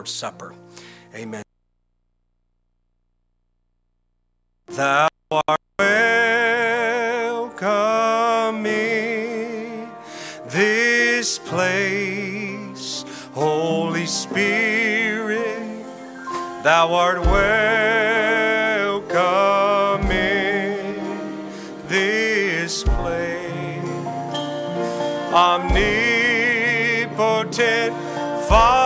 Lord's Supper. Amen. Thou art welcome in this place, Holy Spirit. Thou art welcome in this place, omnipotent Father.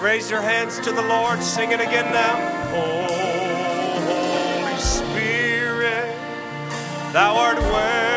Raise your hands to the Lord. Sing it again now. Holy Spirit, thou art welcome.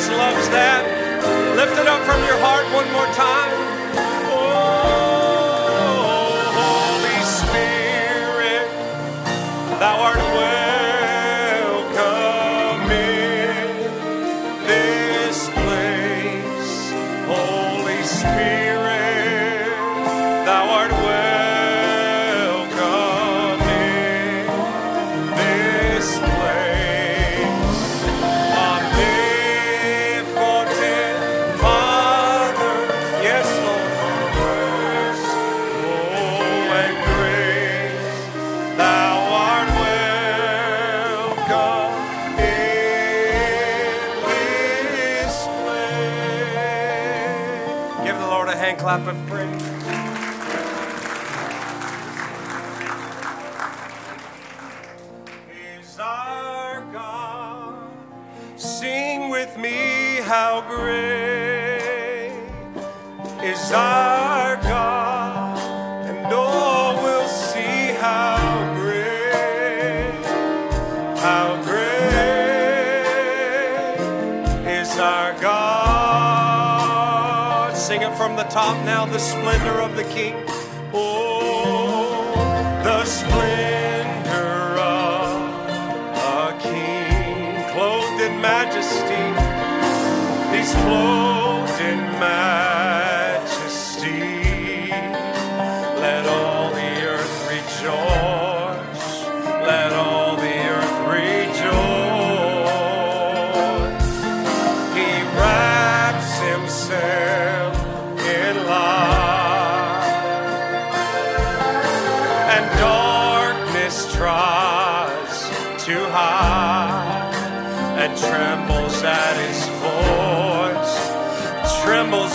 Jesus loves that. Lift it up from your heart one more time. top now, the splendor of the King. Oh, the splendor of a King, clothed in majesty. He's clothed.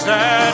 sad.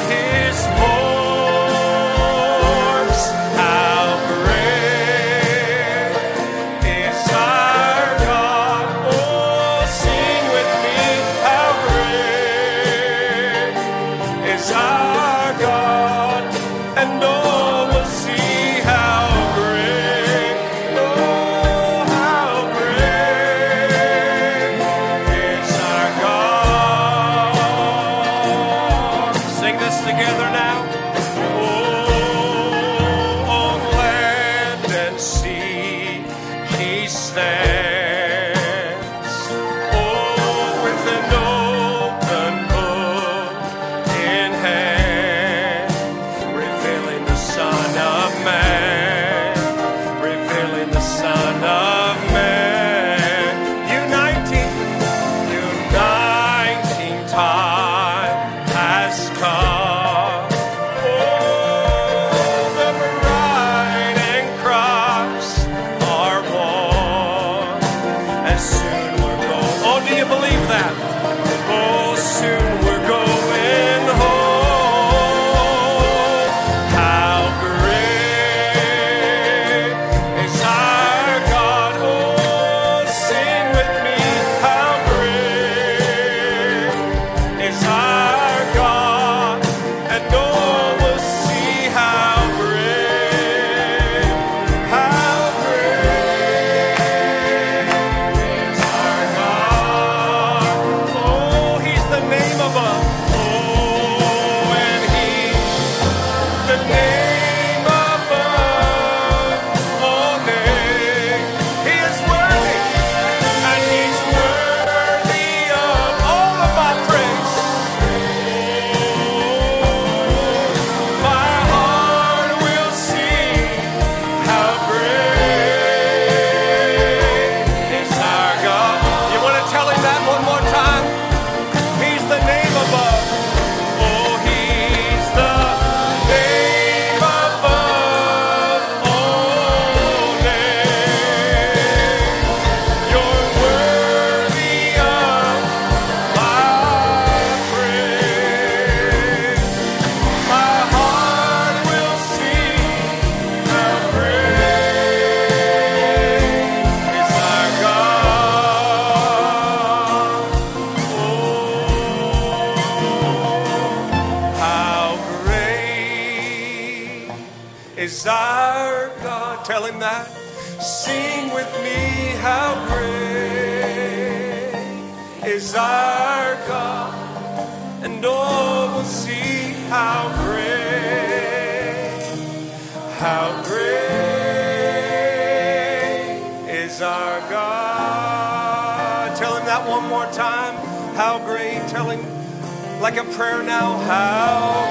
Like a prayer now. How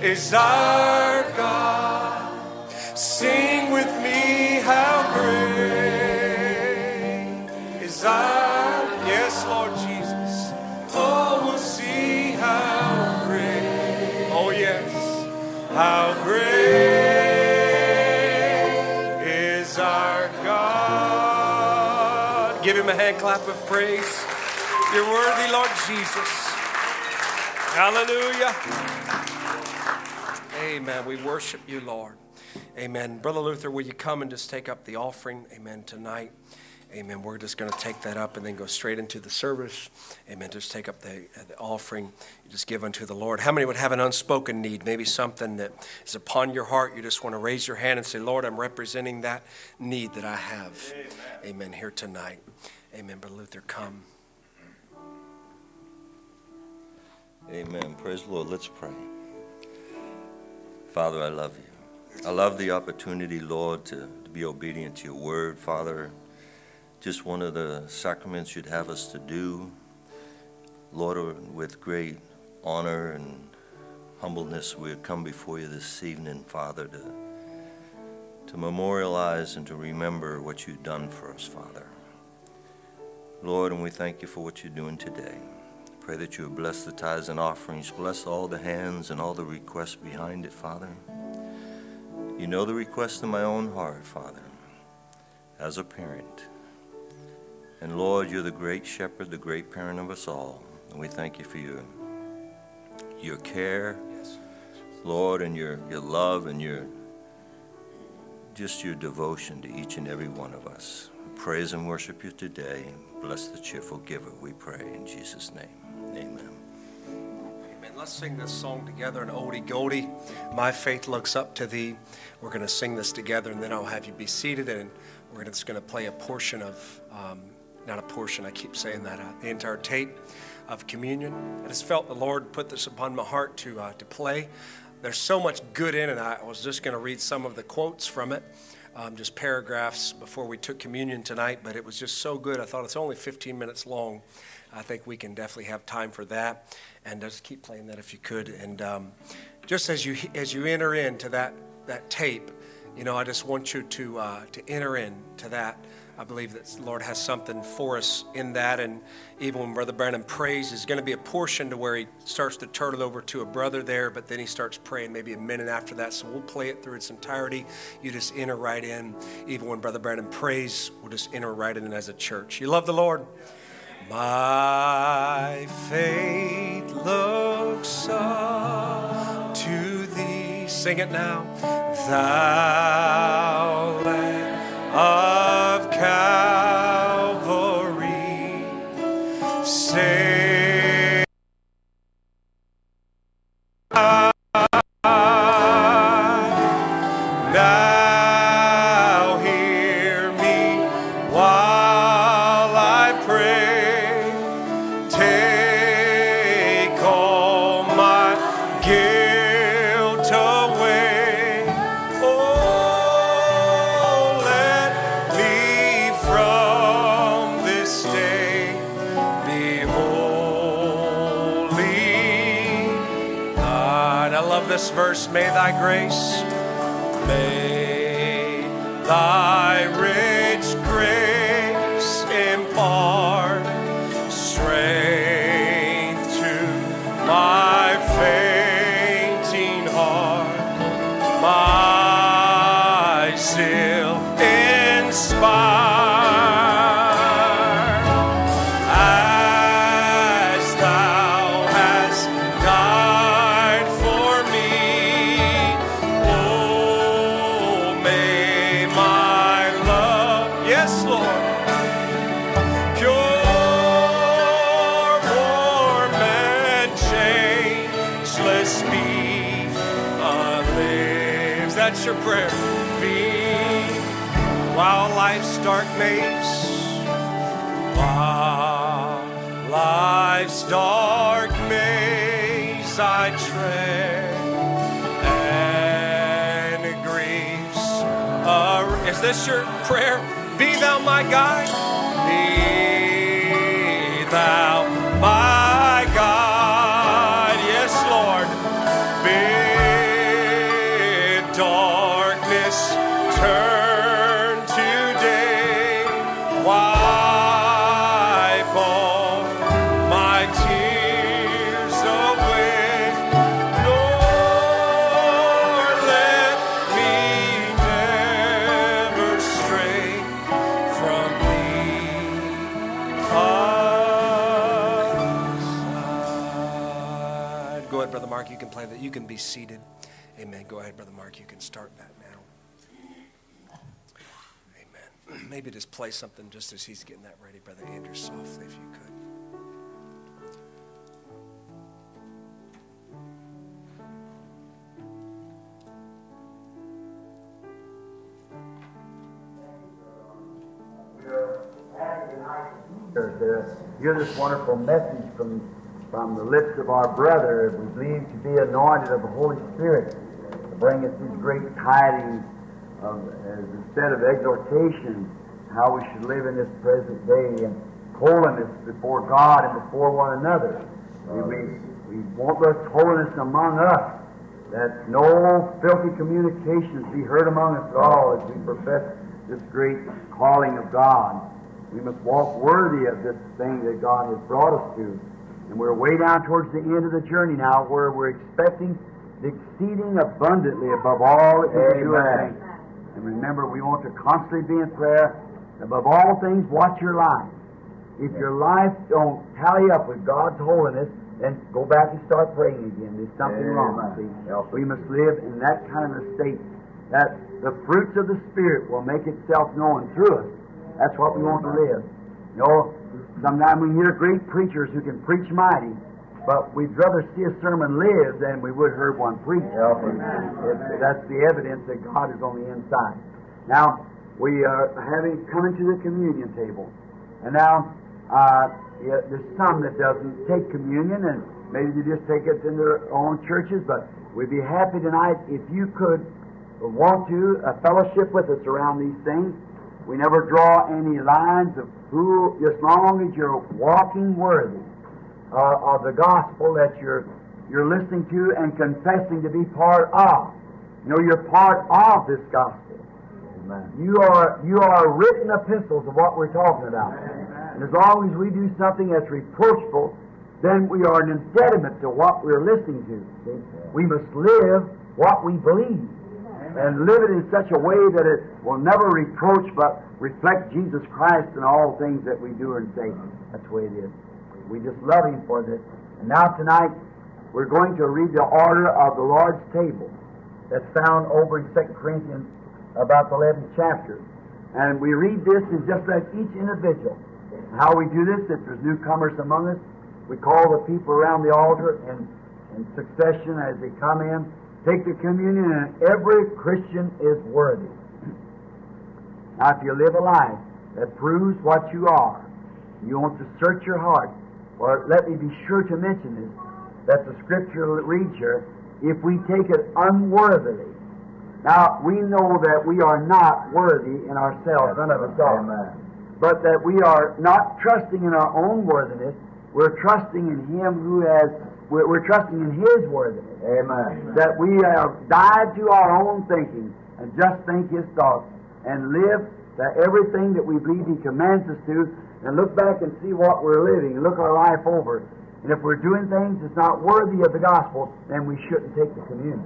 great is our God. Sing with me, how great is our yes, Lord Jesus. Oh, we'll see how great. Oh, yes, how great is our God. Give him a hand clap of praise. You're worthy, Lord Jesus. Hallelujah. Amen. We worship you, Lord. Amen. Brother Luther, will you come and just take up the offering? Amen. Tonight. Amen. We're just going to take that up and then go straight into the service. Amen. Just take up the, the offering. You just give unto the Lord. How many would have an unspoken need? Maybe something that is upon your heart. You just want to raise your hand and say, Lord, I'm representing that need that I have. Amen. Amen. Here tonight. Amen. Brother Luther, come. Amen. Praise the Lord. Let's pray. Father, I love you. I love the opportunity, Lord, to, to be obedient to your word, Father. Just one of the sacraments you'd have us to do, Lord, uh, with great honor and humbleness, we come before you this evening, Father, to, to memorialize and to remember what you've done for us, Father. Lord, and we thank you for what you're doing today. Pray that you would bless the tithes and offerings, bless all the hands and all the requests behind it, Father. You know the requests in my own heart, Father, as a parent. And Lord, you're the great shepherd, the great parent of us all. And we thank you for your, your care, Lord, and your, your love and your just your devotion to each and every one of us. We praise and worship you today. Bless the cheerful giver, we pray in Jesus' name. Amen. Amen. Let's sing this song together, an oldie goldie. My faith looks up to thee. We're going to sing this together, and then I'll have you be seated, and we're just going to play a portion of, um, not a portion, I keep saying that, uh, the entire tape of communion. I just felt the Lord put this upon my heart to, uh, to play there's so much good in it. I was just going to read some of the quotes from it, um, just paragraphs before we took communion tonight, but it was just so good. I thought it's only 15 minutes long. I think we can definitely have time for that, and just keep playing that if you could. And um, just as you as you enter into that that tape, you know, I just want you to uh, to enter into that. I believe that the Lord has something for us in that. And even when Brother Brandon prays, there's going to be a portion to where he starts to turn it over to a brother there, but then he starts praying maybe a minute after that. So we'll play it through its entirety. You just enter right in. Even when Brother Brandon prays, we'll just enter right in as a church. You love the Lord? My faith looks up to thee. Sing it now. Thou Lamb of Calvary, say. May thy grace, maze, while life's dark maze I tread, and griefs are. Is this your prayer? Be thou my guide. That. You can be seated. Amen. Go ahead, Brother Mark. You can start that now. Amen. Maybe just play something just as he's getting that ready, Brother Andrew, softly if you could. To hear this wonderful message from, from the lips of our brother, we believe to be anointed of the Holy Spirit, to bring us these great tidings of, as instead of exhortation, how we should live in this present day and holiness before God and before one another. We, we, we want this holiness among us, that no filthy communications be heard among us all as we profess this great calling of God. We must walk worthy of this thing that God has brought us to. And we're way down towards the end of the journey now where we're expecting the exceeding abundantly above all that we can do or think. And remember, we want to constantly be in prayer. Above all things, watch your life. If your life don't tally up with God's holiness, then go back and start praying again. There's something wrong. See? We must live in that kind of a state that the fruits of the Spirit will make itself known through us. That's what we want to live. You know, sometimes we hear great preachers who can preach mighty, but we'd rather see a sermon live than we would hear one preach. It's- That's the evidence that God is on the inside. Now, we are having coming to the communion table. And now, uh, yeah, there's some that doesn't take communion, and maybe they just take it in their own churches, but We'd be happy tonight if you could want to uh, fellowship with us around these things. We never draw any lines of who, as long as you're walking worthy uh, of the gospel that you're you're listening to and confessing to be part of. You know, you're part of this gospel. Amen. You are you are written epistles of what we're talking about. And as long as we do something that's reproachful, then we are an impediment to what we're listening to. We must live what we believe. And live it in such a way that it will never reproach but reflect Jesus Christ in all things that we do and say. That's the way it is. We just love Him for this. And now tonight, we're going to read the order of the Lord's table that's found over in 2 Corinthians about the 11th chapter. And we read this and just like each individual. How we do this, if there's newcomers among us, we call the people around the altar in succession as they come in, take the communion, and every Christian is worthy. Now, if you live a life that proves what you are, you want to search your heart, or let me be sure to mention this, that the scripture reads here, if we take it unworthily. Now, we know that we are not worthy in ourselves, none of us are. Amen. But that we are not trusting in our own worthiness, we're trusting in Him who has, we're, we're trusting in His worthiness. Amen. That we have died to our own thinking and just think His thoughts and live that everything that we believe He commands us to and look back and see what we're living, look our life over. And if we're doing things that's not worthy of the gospel, then we shouldn't take the communion.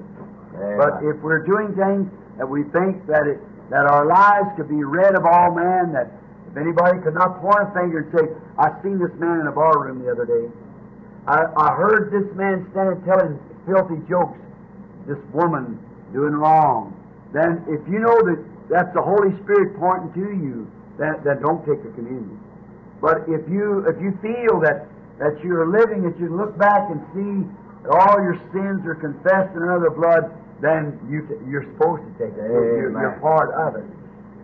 Amen. But if we're doing things that we think that it, that our lives could be read of all men, that if anybody could not point a finger and say, I seen this man in a bar room the other day. I, I heard this man standing telling filthy jokes, this woman doing wrong. Then if you know that that's the Holy Spirit pointing to you, then, then don't take the communion. But if you if you feel that that you're living, that you look back and see that all your sins are confessed in another blood, then you, you're supposed to take it. You're, you're part of it.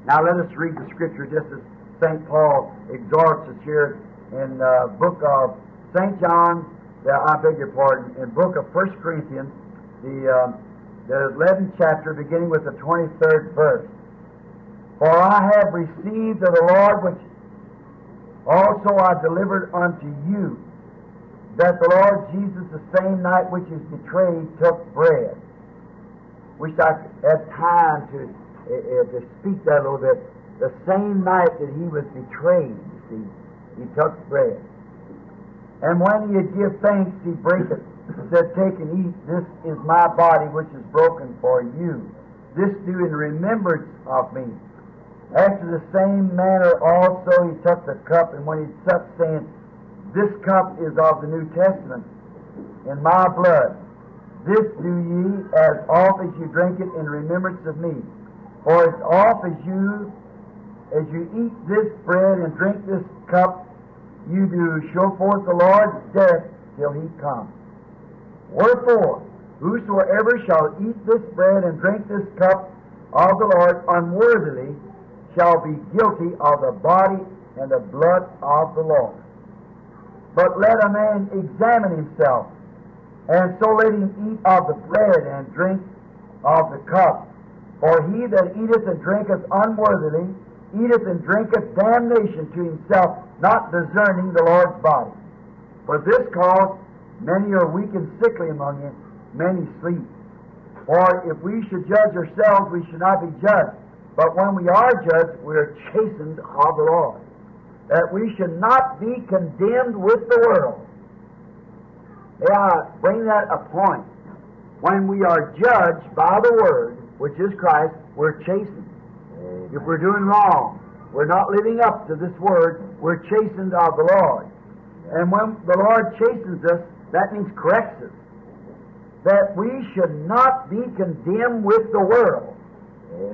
Now let us read the scripture just as St. Paul exhorts us here in uh, book of St. John, I beg your pardon, in book of 1 Corinthians, the, um, the 11th chapter, beginning with the 23rd verse. For I have received of the Lord which also I delivered unto you, that the Lord Jesus, the same night which is betrayed, took bread. Wish I have time to, uh, to speak that a little bit. The same night that he was betrayed, you see, he took bread. And when he had give thanks, he brake it, and said, Take and eat, this is my body which is broken for you. This do in remembrance of me. After the same manner also he took the cup, and when he supped, saying, This cup is of the New Testament in my blood. This do ye as oft as you drink it in remembrance of me. For as oft as you as you eat this bread and drink this cup, you do show forth the Lord's death till he come. Wherefore, whosoever shall eat this bread and drink this cup of the Lord unworthily shall be guilty of the body and the blood of the Lord. But let a man examine himself, and so let him eat of the bread and drink of the cup. For he that eateth and drinketh unworthily eateth and drinketh damnation to himself, not discerning the Lord's body. For this cause many are weak and sickly among you, many sleep. For if we should judge ourselves, we should not be judged. But when we are judged, we are chastened of the Lord, that we should not be condemned with the world. May I bring that a point? When we are judged by the Word, which is Christ, we're chastened. If we're doing wrong, we're not living up to this Word, we're chastened of the Lord. And when the Lord chastens us, that means corrects us. That we should not be condemned with the world.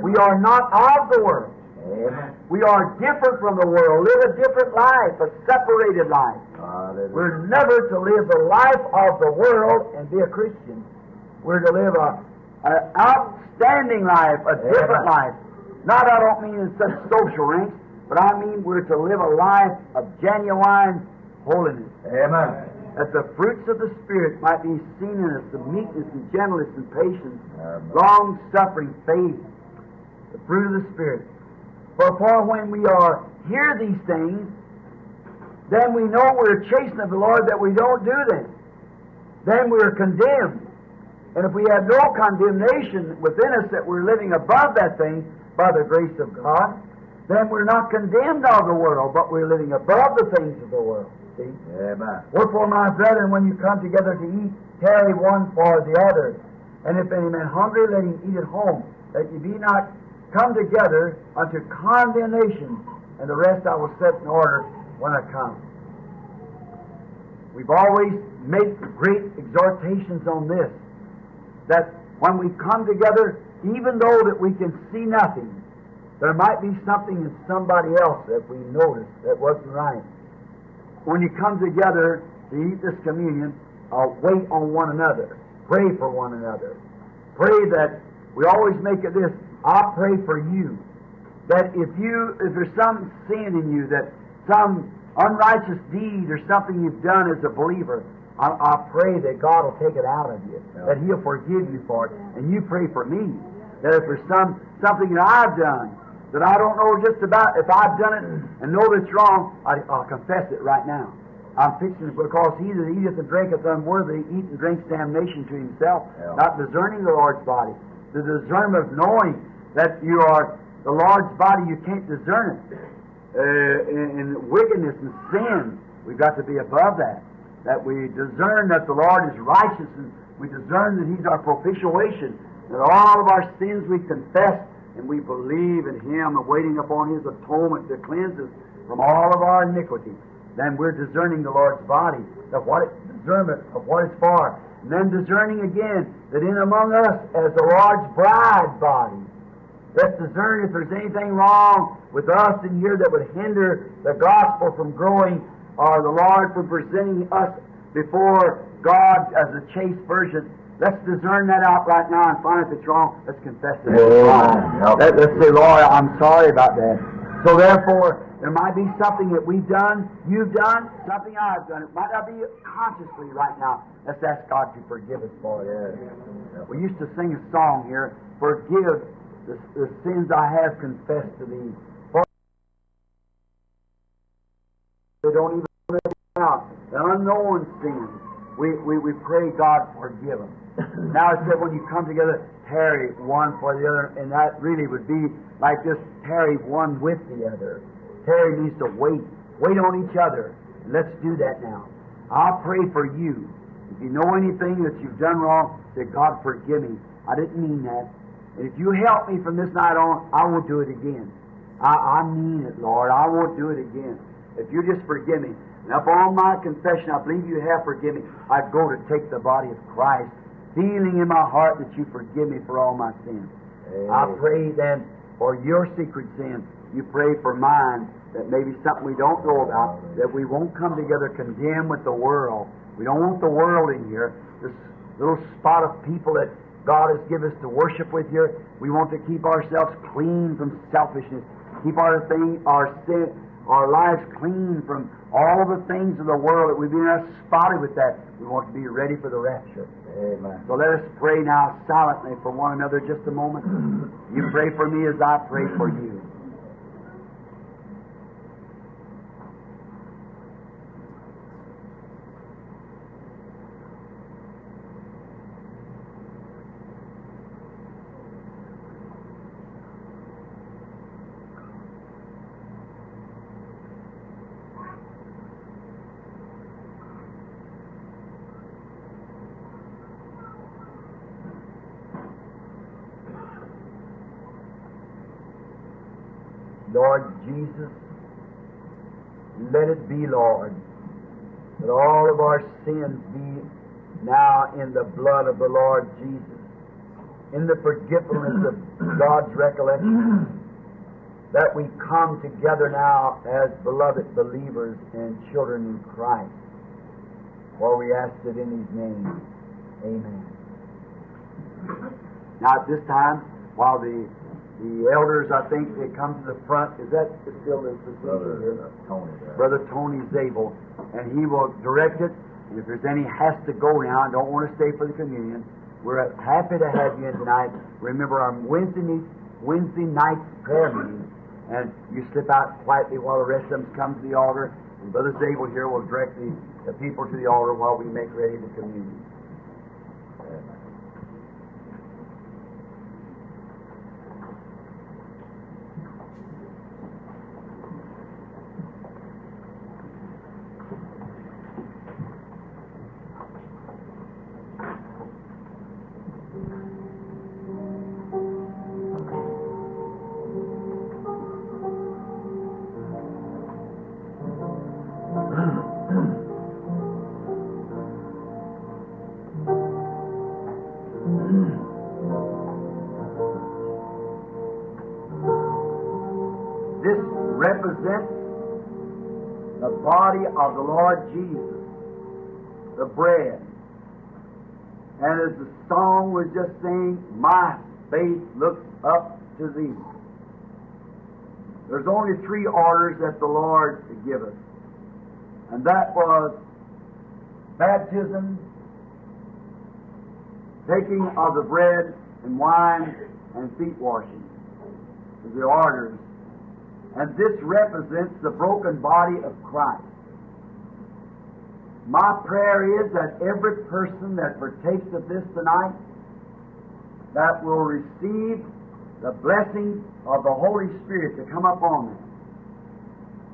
We are not of the world. Amen. We are different from the world, live a different life, a separated life. Hallelujah. We're never to live the life of the world and be a Christian. We're to live a, an outstanding life, a different life. Not, I don't mean in such social ranks, but I mean we're to live a life of genuine holiness. Amen. that the fruits of the Spirit might be seen in us, the meekness and gentleness and patience, Amen. long suffering, faith, the fruit of the Spirit. For, for when we are hear these things, then we know we're chastened of the Lord that we don't do them. Then we're condemned. And if we have no condemnation within us that we're living above that thing by the grace of God, then we're not condemned of the world, but we're living above the things of the world. See? Amen. Wherefore, my brethren, when you come together to eat, tarry one for the other. And if any man hungry, let him eat at home, that ye be not come together unto condemnation. And the rest I will set in order when I come. We've always made great exhortations on this, that when we come together, even though that we can see nothing, there might be something in somebody else that we noticed that wasn't right when you come together to eat this communion, uh, wait on one another. Pray for one another. Pray that we always make it this. I pray for you that if you if there's some sin in you that some unrighteous deed or something you've done as a believer, I, I pray that God will take it out of you, Yeah. that He'll forgive you for it, and you pray for me that if there's some something that I've done that I don't know just about if I've done it and know that it's wrong, I, I'll confess it right now. I'm fixing it because he that eateth and drinketh unworthy eat and drinks damnation to himself, Yeah. not discerning the Lord's body. The discernment of knowing that you are the Lord's body, you can't discern it. Uh, in, in wickedness and sin, we've got to be above that. That we discern that the Lord is righteous and we discern that He's our propitiation, that all of our sins we confess and we believe in Him and waiting upon His atonement to cleanse us from all of our iniquity. Then we're discerning the Lord's body, of what it, discernment of what it's for. And then discerning again that in among us as the Lord's bride body, Let's discern if there's anything wrong with us in here that would hinder the gospel from growing or the Lord from presenting us before God as a chaste virgin. Let's discern that out right now and find if it's wrong. Let's confess it. Let, let's say, Lord, I'm sorry about that. So therefore, there might be something that we've done, you've done, something I've done. It might not be consciously right now. Let's ask God to forgive us for it. Yes. We used to sing a song here, Forgive the, the sins I have confessed to thee. For they don't even it out. The unknown sins. We, we, we pray God forgive them. now it said when you come together, tarry one for the other, and that really would be like just tarry one with the other. Tarry means to wait. Wait on each other. Let's do that now. I'll pray for you. If you know anything that you've done wrong, say, God forgive me. I didn't mean that. And if you help me from this night on, I won't do it again. I, I mean it, Lord. I won't do it again. If you just forgive me. And upon my confession, I believe you have forgiven me. I go to take the body of Christ, feeling in my heart that you forgive me for all my sins. I pray then for your secret sins. You pray for mine that maybe something we don't know about, that we won't come together condemned with the world. We don't want the world in here. This little spot of people that God has given us to worship with here. We want to keep ourselves clean from selfishness. Keep our thing, our sin, our lives clean from all the things of the world that we've been spotted with that. We want to be ready for the rapture. Amen. So let us pray now silently for one another just a moment. You pray for me as I pray for you. Lord Jesus, let it be, Lord, that all of our sins be now in the blood of the Lord Jesus, in the forgetfulness of God's recollection, that we come together now as beloved believers and children in Christ. For we ask it in His name. Amen. Now at this time, while the the elders, I think, they come to the front. Is that still the procedure here? Brother uh, Tony there. Brother Tony Zabel, and he will direct it. And if there's any has to go now and don't want to stay for the communion, we're happy to have you in tonight. Remember our Wednesday night, Wednesday night prayer meeting, and you slip out quietly while the rest of them come to the altar. And Brother Zabel here will direct the, the people to the altar while we make ready the communion. Up to thee. There's only three orders that the Lord give us. And that was baptism, taking of the bread and wine, and feet washing. The orders. And this represents the broken body of Christ. My prayer is that every person that partakes of this tonight that will receive the blessing of the Holy Spirit to come upon them.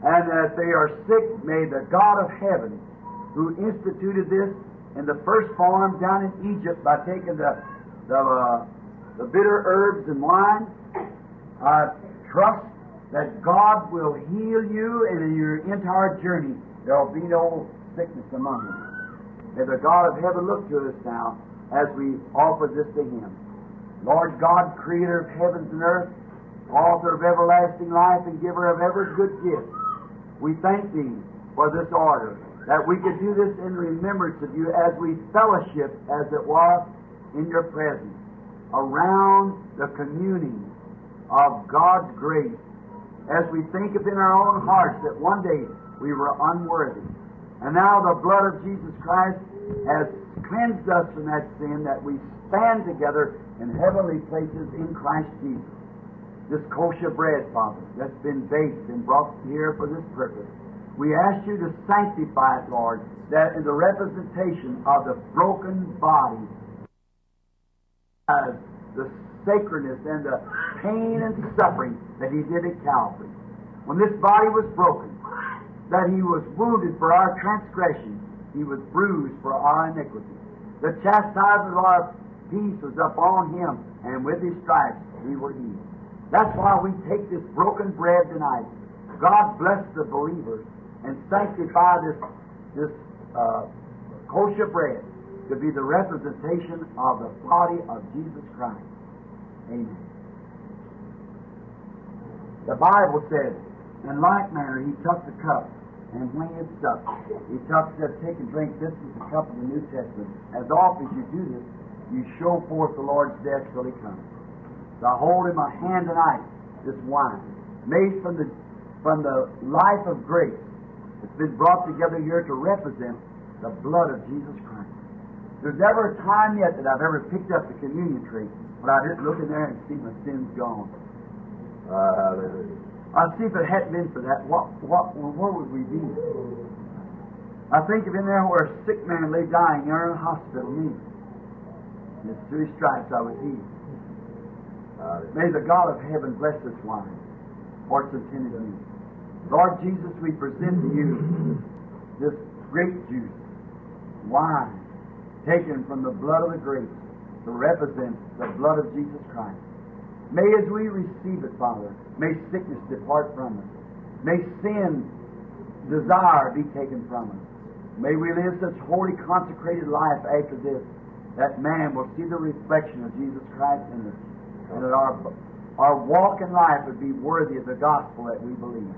And that they are sick, may the God of heaven, who instituted this in the first form down in Egypt by taking the, the, uh, the bitter herbs and wine, I trust that God will heal you and in your entire journey there will be no sickness among you. May the God of heaven look to us now as we offer this to Him. Lord God, creator of heavens and earth, author of everlasting life and giver of every good gift, we thank Thee for this order, that we could do this in remembrance of You as we fellowship, as it was, in Your presence, around the communing of God's grace, as we think of in our own hearts that one day we were unworthy. And now the blood of Jesus Christ has cleansed us from that sin that we stand together in heavenly places in Christ Jesus. This kosher bread, Father, that's been baked and brought here for this purpose. We ask you to sanctify it, Lord, that in the representation of the broken body, as the sacredness and the pain and suffering that He did at Calvary. When this body was broken, that He was wounded for our transgression, He was bruised for our iniquity. The chastisement of our peace was upon Him, and with His stripes we were healed. That's why we take this broken bread tonight. God bless the believers and sanctify this, this uh, kosher bread to be the representation of the body of Jesus Christ. Amen. The Bible says, in like manner, he took the cup, and when he had he took, said, Take and drink, this is the cup of the New Testament. As often as you do this, you show forth the Lord's death till he comes. So I hold in my hand tonight this wine, made from the, from the life of grace. It's been brought together here to represent the blood of Jesus Christ. There's never a time yet that I've ever picked up the communion tray but I just look in there and see my sins gone. Uh, I see if it hadn't been for that, what, what, where would we be? I think of in there where a sick man lay dying there in a hospital, me. It's through stripes I was healed. uh, May the God of heaven bless this wine, for its intended use. Lord Jesus, we present to you this grape juice, wine, taken from the blood of the grapes to represent the blood of Jesus Christ. May as we receive it, Father, may sickness depart from us. May sin, desire be taken from us. May we live such holy, consecrated life after this that man will see the reflection of Jesus Christ in us, and that our, our walk in life would be worthy of the gospel that we believe.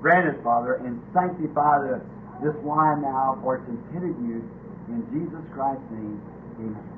Grant it, Father, and sanctify the, this wine now for its intended use. In Jesus Christ's name, amen.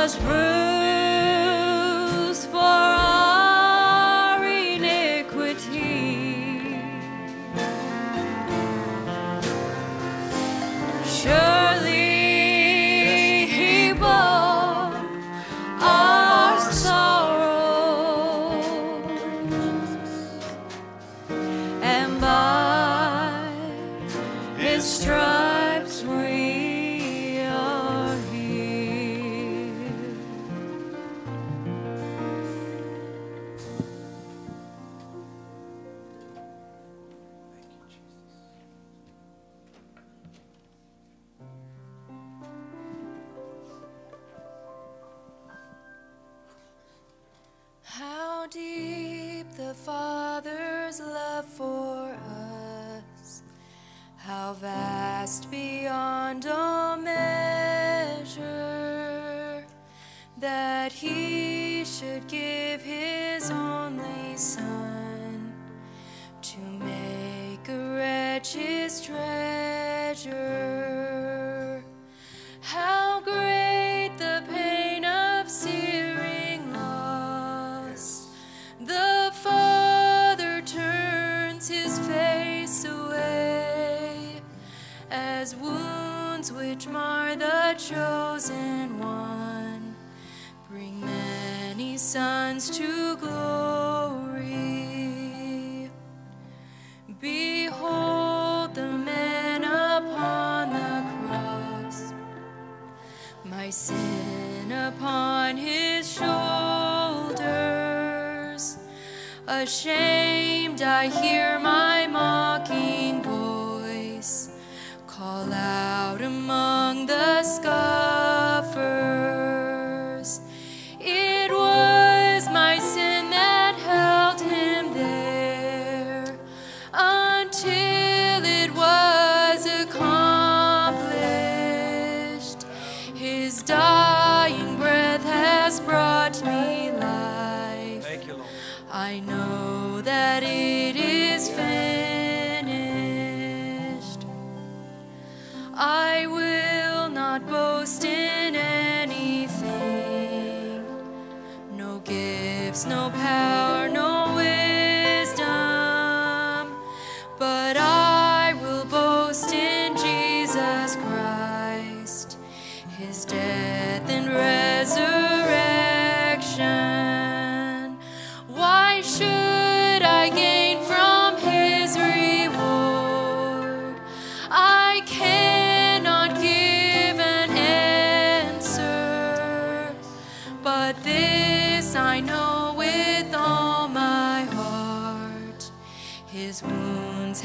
was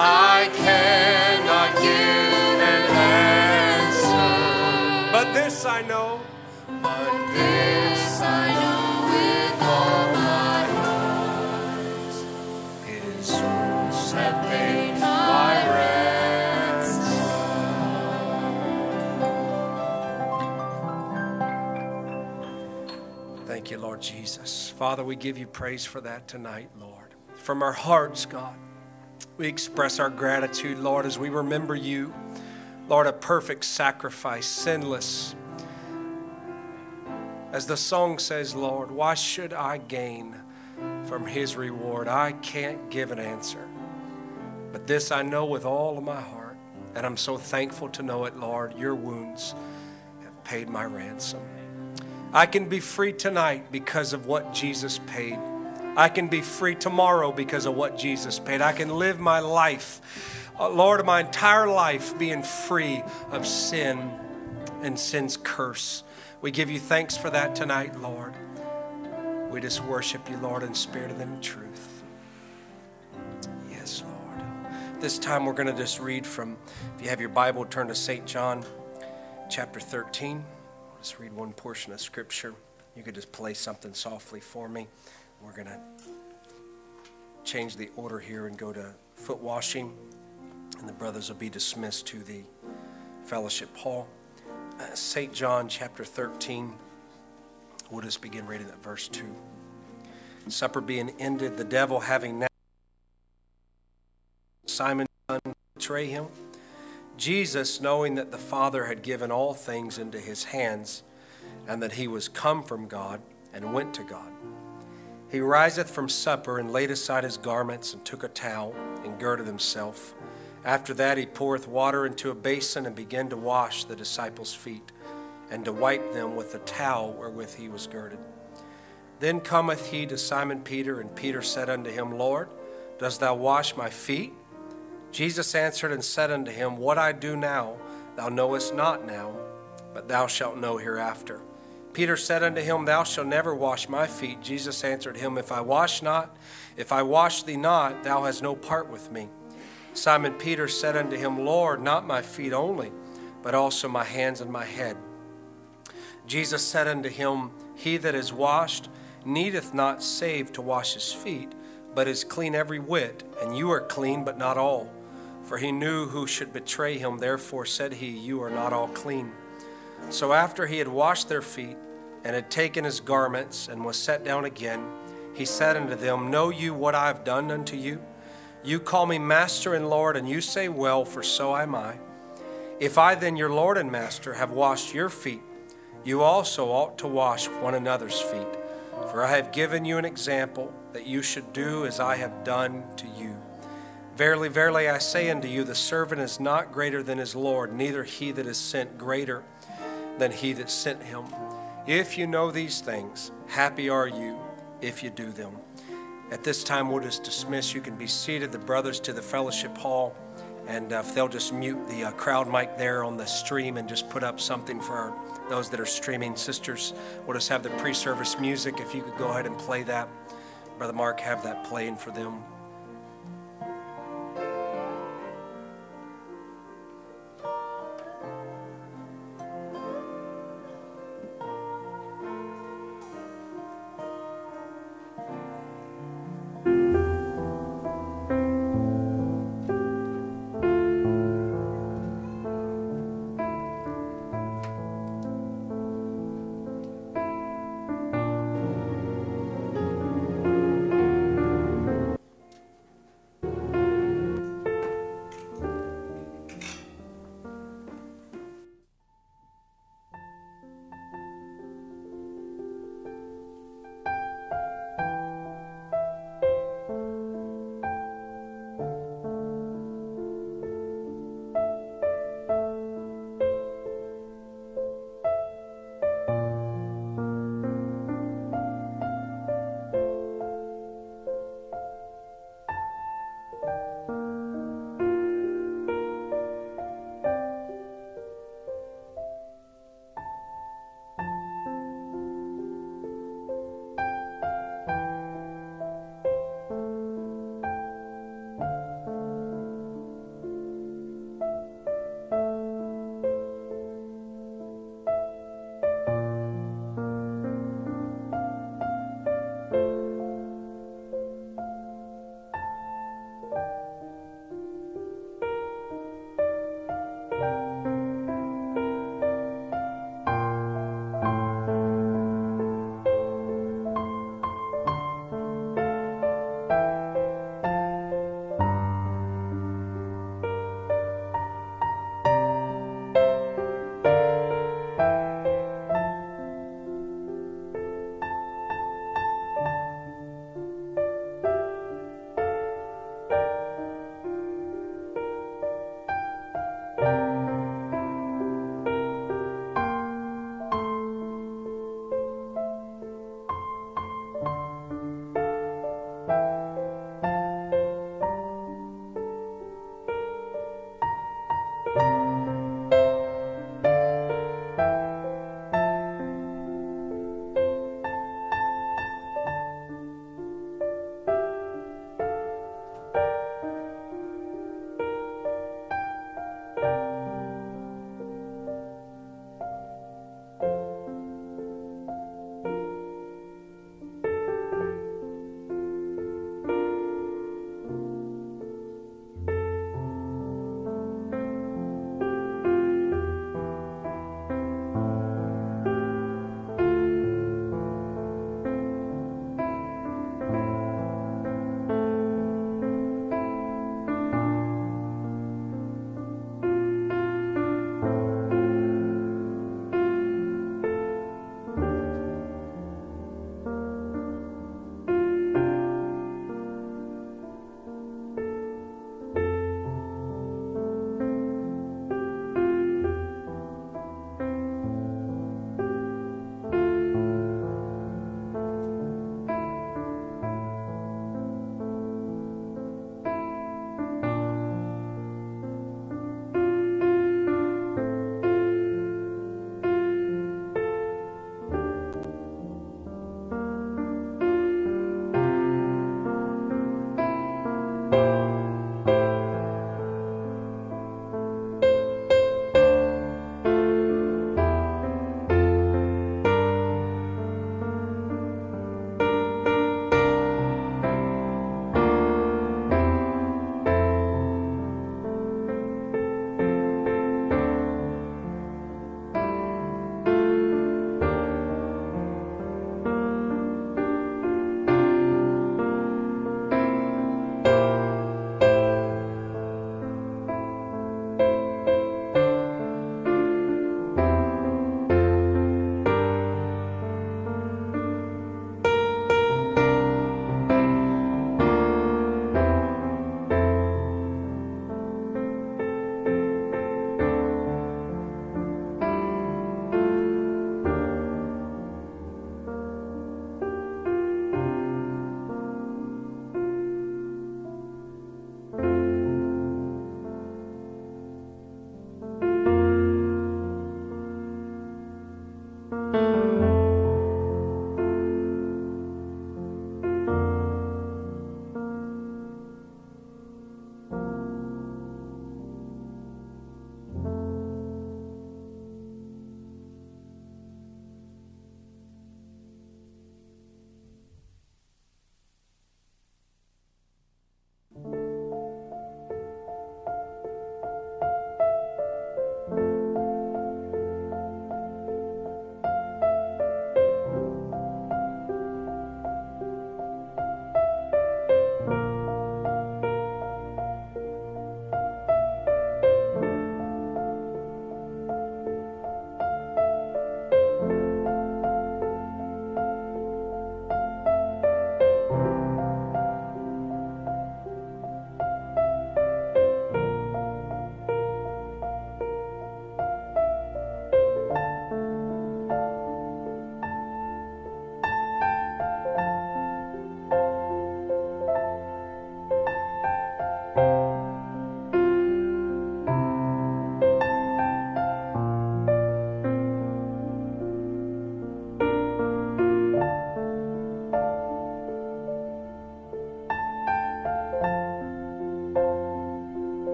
I cannot give an answer. But this I know. But this I know with all my heart. His wounds have paid my ransom. Thank you, Lord Jesus. Father, we give you praise for that tonight, Lord. From our hearts, God we express our gratitude, Lord, as we remember you, Lord, a perfect sacrifice, sinless. As the song says, Lord, why should I gain from his reward? I can't give an answer. But this I know with all of my heart, and I'm so thankful to know it, Lord. Your wounds have paid my ransom. I can be free tonight because of what Jesus paid. I can be free tomorrow because of what Jesus paid. I can live my life, uh, Lord, my entire life being free of sin and sin's curse. We give you thanks for that tonight, Lord. We just worship you, Lord, in spirit and in truth. Yes, Lord. This time we're going to just read from, if you have your Bible, turn to St. John chapter 13. Let's read one portion of Scripture. You could just play something softly for me. We're going to change the order here and go to foot washing, and the brothers will be dismissed to the fellowship hall. Uh, St. John chapter 13. We'll just begin reading at verse 2. Supper being ended, the devil having now Simon betray him. Jesus, knowing that the Father had given all things into his hands, and that he was come from God and went to God, he riseth from supper and laid aside his garments and took a towel and girded himself. After that, he poureth water into a basin and began to wash the disciples' feet and to wipe them with the towel wherewith he was girded. Then cometh he to Simon Peter, and Peter said unto him, Lord, dost thou wash my feet? Jesus answered and said unto him, What I do now, thou knowest not now, but thou shalt know hereafter. Peter said unto him, Thou shalt never wash my feet. Jesus answered him, If I wash not, if I wash thee not, thou hast no part with me. Simon Peter said unto him, Lord, not my feet only, but also my hands and my head. Jesus said unto him, He that is washed needeth not save to wash his feet, but is clean every whit, and you are clean, but not all. For he knew who should betray him, therefore said he, You are not all clean. So after he had washed their feet, and had taken his garments, and was set down again, he said unto them, Know you what I have done unto you? You call me Master and Lord, and you say, Well, for so am I. If I then, your Lord and Master, have washed your feet, you also ought to wash one another's feet. For I have given you an example that you should do as I have done to you. Verily, verily, I say unto you, the servant is not greater than his Lord, neither he that is sent greater than he that sent him. If you know these things, happy are you if you do them. At this time, we'll just dismiss. You can be seated, the brothers to the fellowship hall. And uh, if they'll just mute the uh, crowd mic there on the stream and just put up something for our, those that are streaming sisters, we'll just have the pre service music. If you could go ahead and play that. Brother Mark, have that playing for them.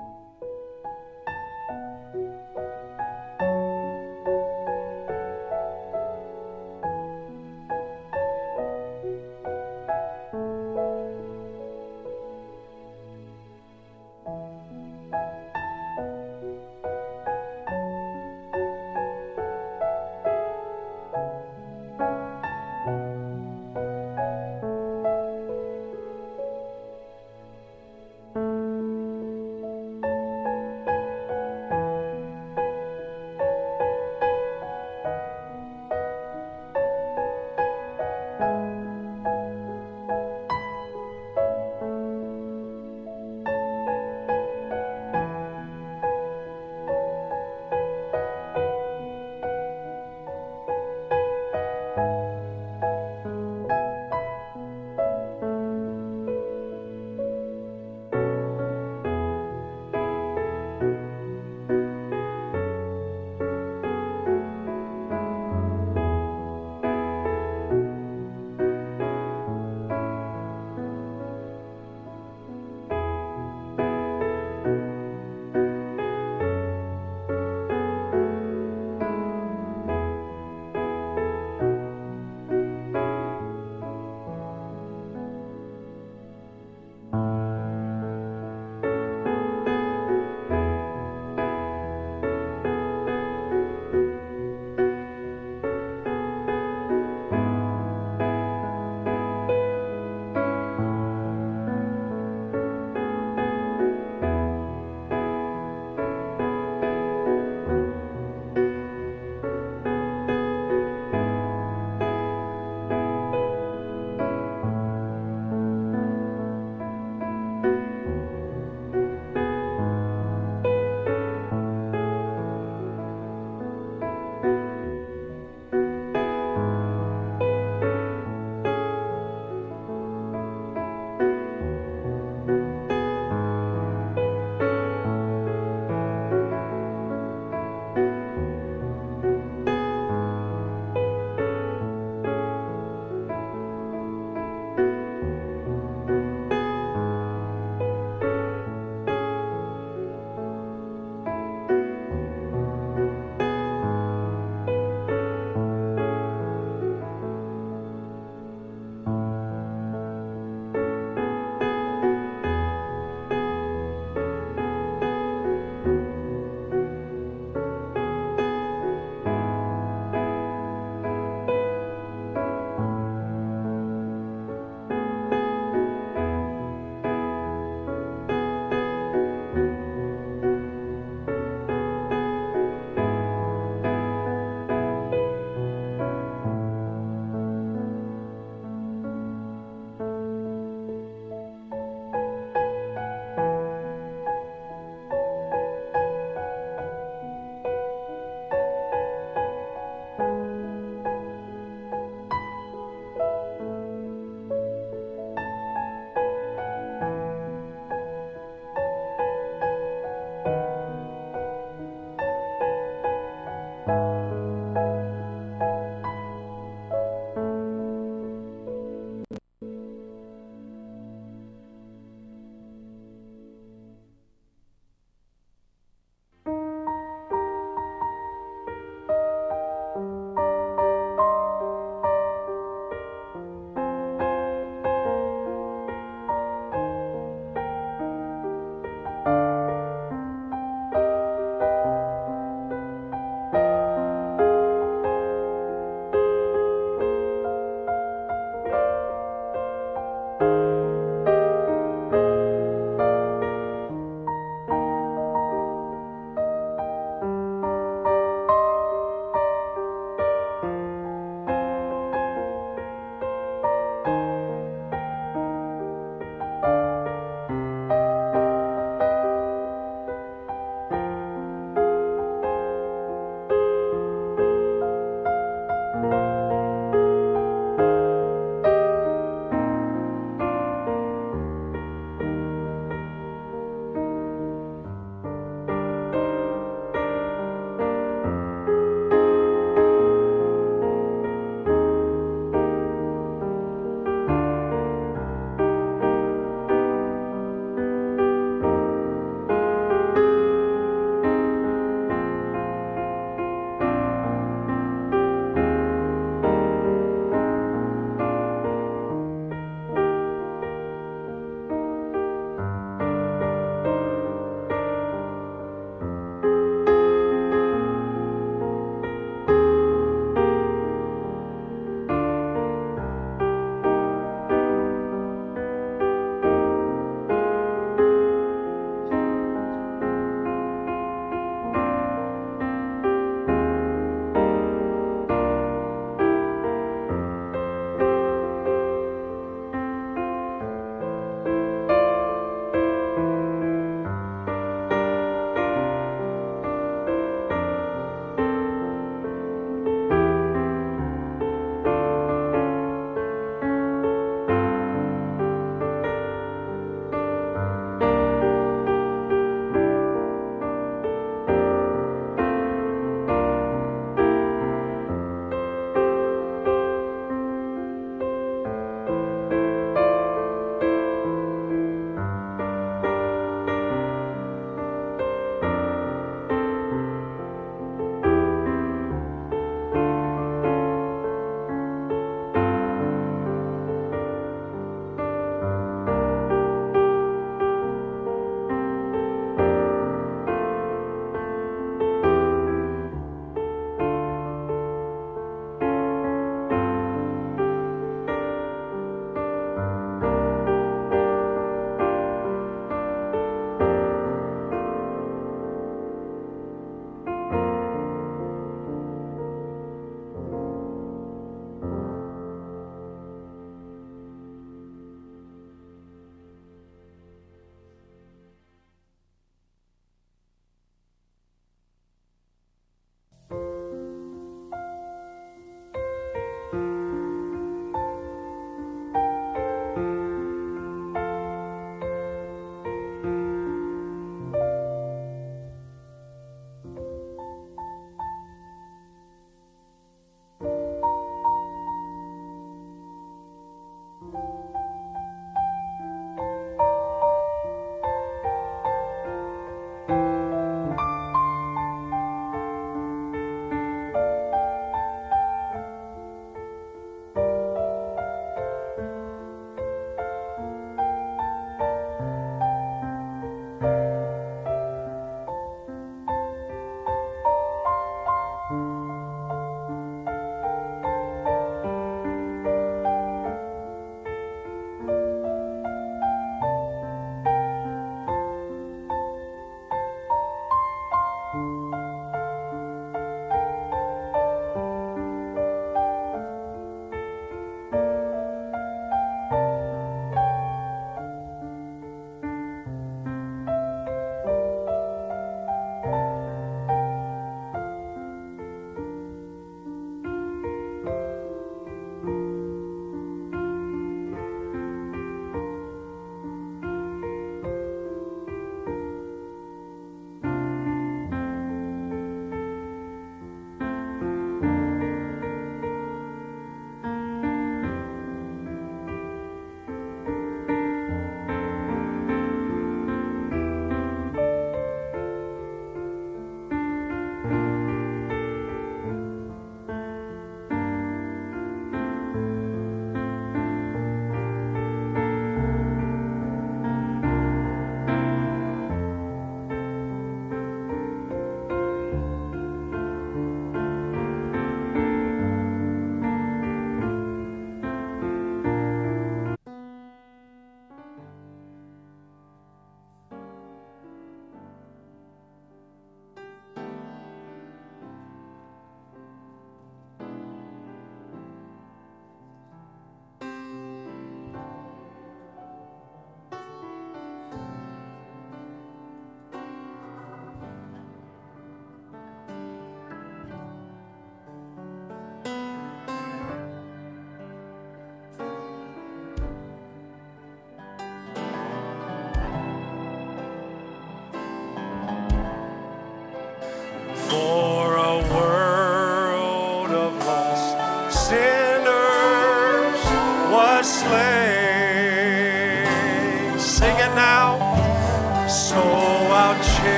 Thank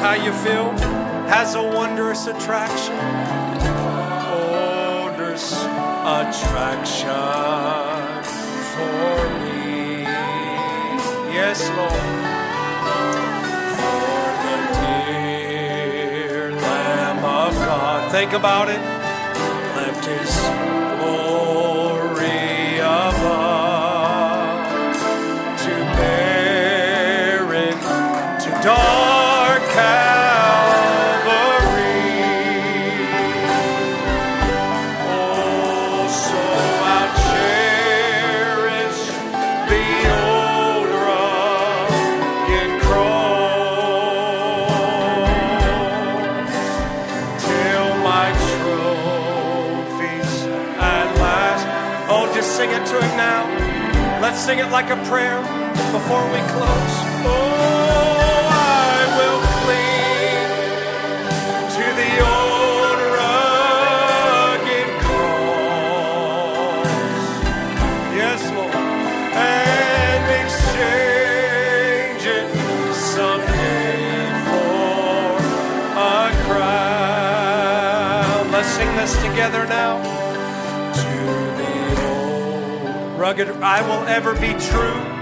how you feel has a wondrous attraction. Wondrous attraction for me. Yes, Lord. For the dear Lamb of God. Think about it. like a prayer before we close? Oh, I will cling to the old rugged cross. Yes, Lord, and exchange it someday for a crown. Let's sing this together now. rugged, I will ever be true.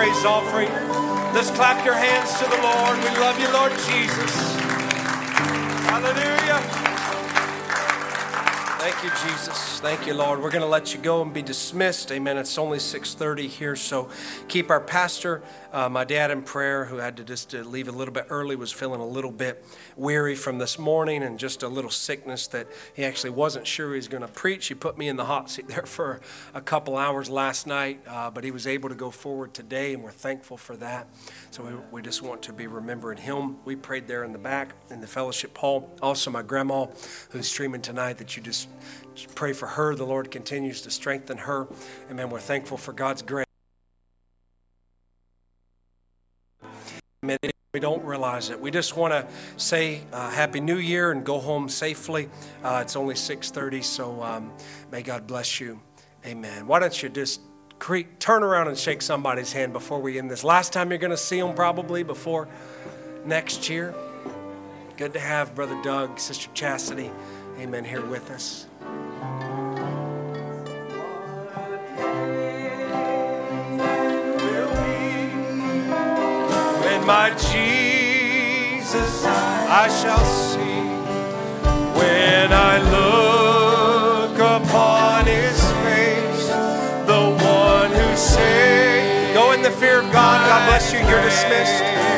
praise offering. Let's clap your hands to the Lord. We love you, Lord Jesus. Hallelujah. Thank you, Jesus. Thank you, Lord. We're going to let you go and be dismissed. Amen. It's only 6:30 here, so keep our pastor, uh, my dad, in prayer, who had to just uh, leave a little bit early, was feeling a little bit weary from this morning and just a little sickness that he actually wasn't sure he was going to preach. He put me in the hot seat there for a couple hours last night, uh, but he was able to go forward today, and we're thankful for that. So we, we just want to be remembering him. We prayed there in the back in the fellowship hall. Also, my grandma, who's streaming tonight, that you just just pray for her. The Lord continues to strengthen her. Amen. We're thankful for God's grace. Amen. We don't realize it. We just want to say uh, Happy New Year and go home safely. Uh, it's only 6:30, so um, may God bless you. Amen. Why don't you just cre- turn around and shake somebody's hand before we end this? Last time you're going to see them, probably before next year. Good to have Brother Doug, Sister Chastity, Amen, here with us. And my Jesus I shall see when I look upon his face, the one who saved. Go in the fear of God. God bless you. You're dismissed.